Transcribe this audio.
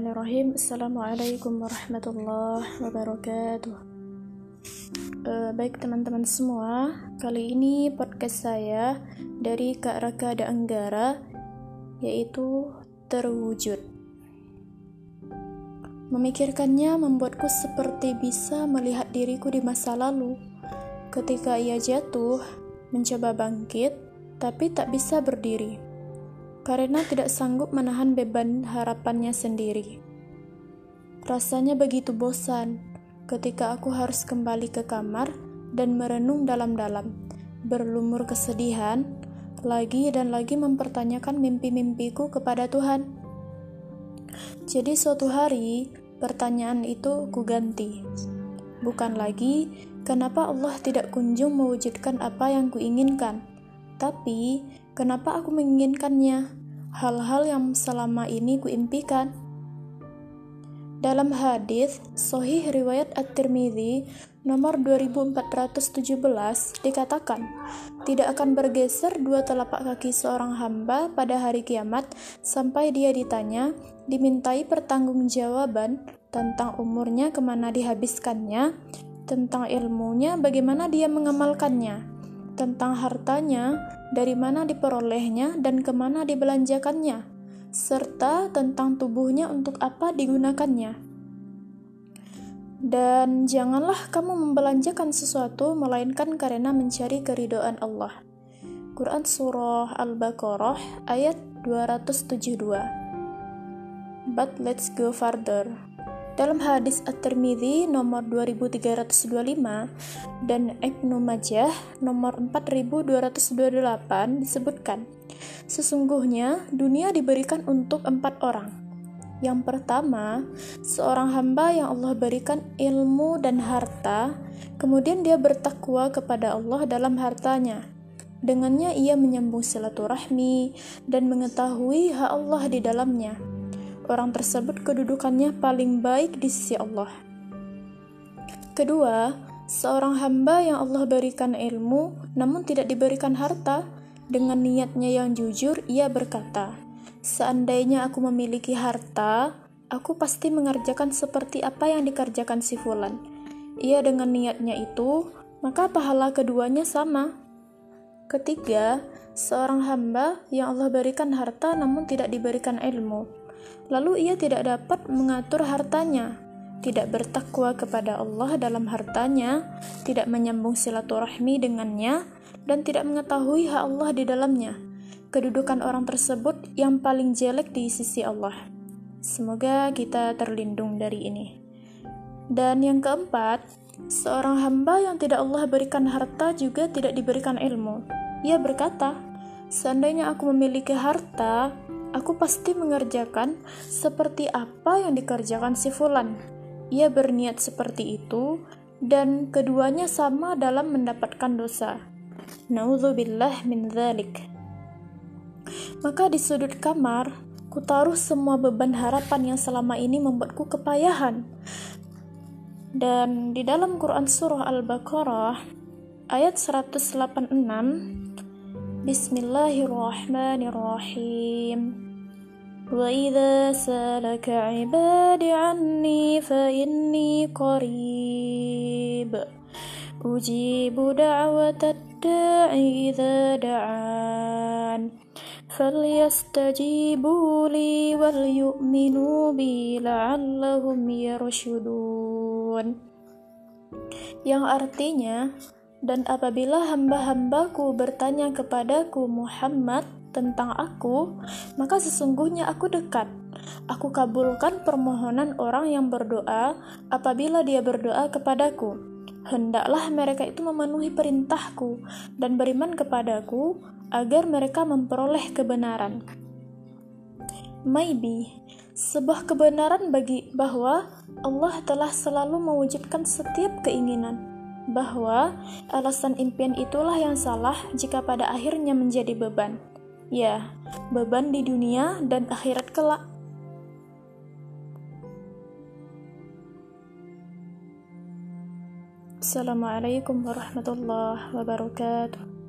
Bismillahirrahmanirrahim. Assalamualaikum warahmatullahi wabarakatuh. Uh, Baik teman-teman semua Kali ini podcast saya Dari Kak Raka Da Anggara Yaitu Terwujud. Memikirkannya membuatku seperti bisa melihat diriku di masa lalu. Ketika ia jatuh Mencoba bangkit Tapi tak bisa berdiri karena tidak sanggup menahan beban harapannya sendiri. Rasanya begitu bosan ketika aku harus kembali ke kamar dan merenung dalam-dalam, berlumur kesedihan, lagi dan lagi mempertanyakan mimpi-mimpiku kepada Tuhan. Jadi suatu hari, pertanyaan itu kuganti. Bukan lagi, kenapa Allah tidak kunjung mewujudkan apa yang kuinginkan, tapi kenapa aku menginginkannya? Hal-hal yang selama ini kuimpikan. Dalam hadis Sahih riwayat At-Tirmidzi nomor 2417 dikatakan, tidak akan bergeser dua telapak kaki seorang hamba pada hari kiamat sampai dia ditanya, dimintai pertanggungjawaban tentang umurnya ke mana dihabiskannya, tentang ilmunya bagaimana dia mengamalkannya, tentang hartanya dari mana diperolehnya dan ke mana dibelanjakannya, serta tentang tubuhnya untuk apa digunakannya. Dan janganlah kamu membelanjakan sesuatu melainkan karena mencari keridoan Allah. Quran Surah Al-Baqarah ayat 272 But let's go further. Dalam hadis At-Tirmidzi nomor 2325 dan Ibnu Majah nomor 4228 disebutkan, sesungguhnya dunia diberikan untuk empat orang. Yang pertama, seorang hamba yang Allah berikan ilmu dan harta, kemudian dia bertakwa kepada Allah dalam hartanya. Dengannya ia menyambung silaturahmi dan mengetahui hak Allah di dalamnya orang tersebut kedudukannya paling baik di sisi Allah. Kedua, seorang hamba yang Allah berikan ilmu namun tidak diberikan harta, dengan niatnya yang jujur ia berkata, "Seandainya aku memiliki harta, aku pasti mengerjakan seperti apa yang dikerjakan si fulan." Ia dengan niatnya itu, maka pahala keduanya sama. Ketiga, seorang hamba yang Allah berikan harta namun tidak diberikan ilmu lalu ia tidak dapat mengatur hartanya, tidak bertakwa kepada Allah dalam hartanya, tidak menyambung silaturahmi dengannya, dan tidak mengetahui hak Allah di dalamnya. Kedudukan orang tersebut yang paling jelek di sisi Allah. Semoga kita terlindung dari ini. Dan yang keempat, seorang hamba yang tidak Allah berikan harta juga tidak diberikan ilmu. Ia berkata, "Seandainya aku memiliki harta, Aku pasti mengerjakan seperti apa yang dikerjakan si Fulan. Ia berniat seperti itu, dan keduanya sama dalam mendapatkan dosa. Naudzubillah min dzalik. Maka di sudut kamar, ku taruh semua beban harapan yang selama ini membuatku kepayahan. Dan di dalam Quran Surah Al-Baqarah, ayat 186, Bismillahirrahmanirrahim. وإذا سألك عبادي عني فإني قريب أجيب دعوة الداعي إذا دعان فليستجيبوا لي وليؤمنوا بي لعلهم يرشدون yang artinya dan apabila hamba-hambaku bertanya kepadaku Muhammad tentang aku, maka sesungguhnya aku dekat. Aku kabulkan permohonan orang yang berdoa apabila dia berdoa kepadaku. Hendaklah mereka itu memenuhi perintahku dan beriman kepadaku agar mereka memperoleh kebenaran. Maybe sebuah kebenaran bagi bahwa Allah telah selalu mewujudkan setiap keinginan bahwa alasan impian itulah yang salah jika pada akhirnya menjadi beban. Ya, beban di dunia dan akhirat kelak. Assalamualaikum warahmatullahi wabarakatuh.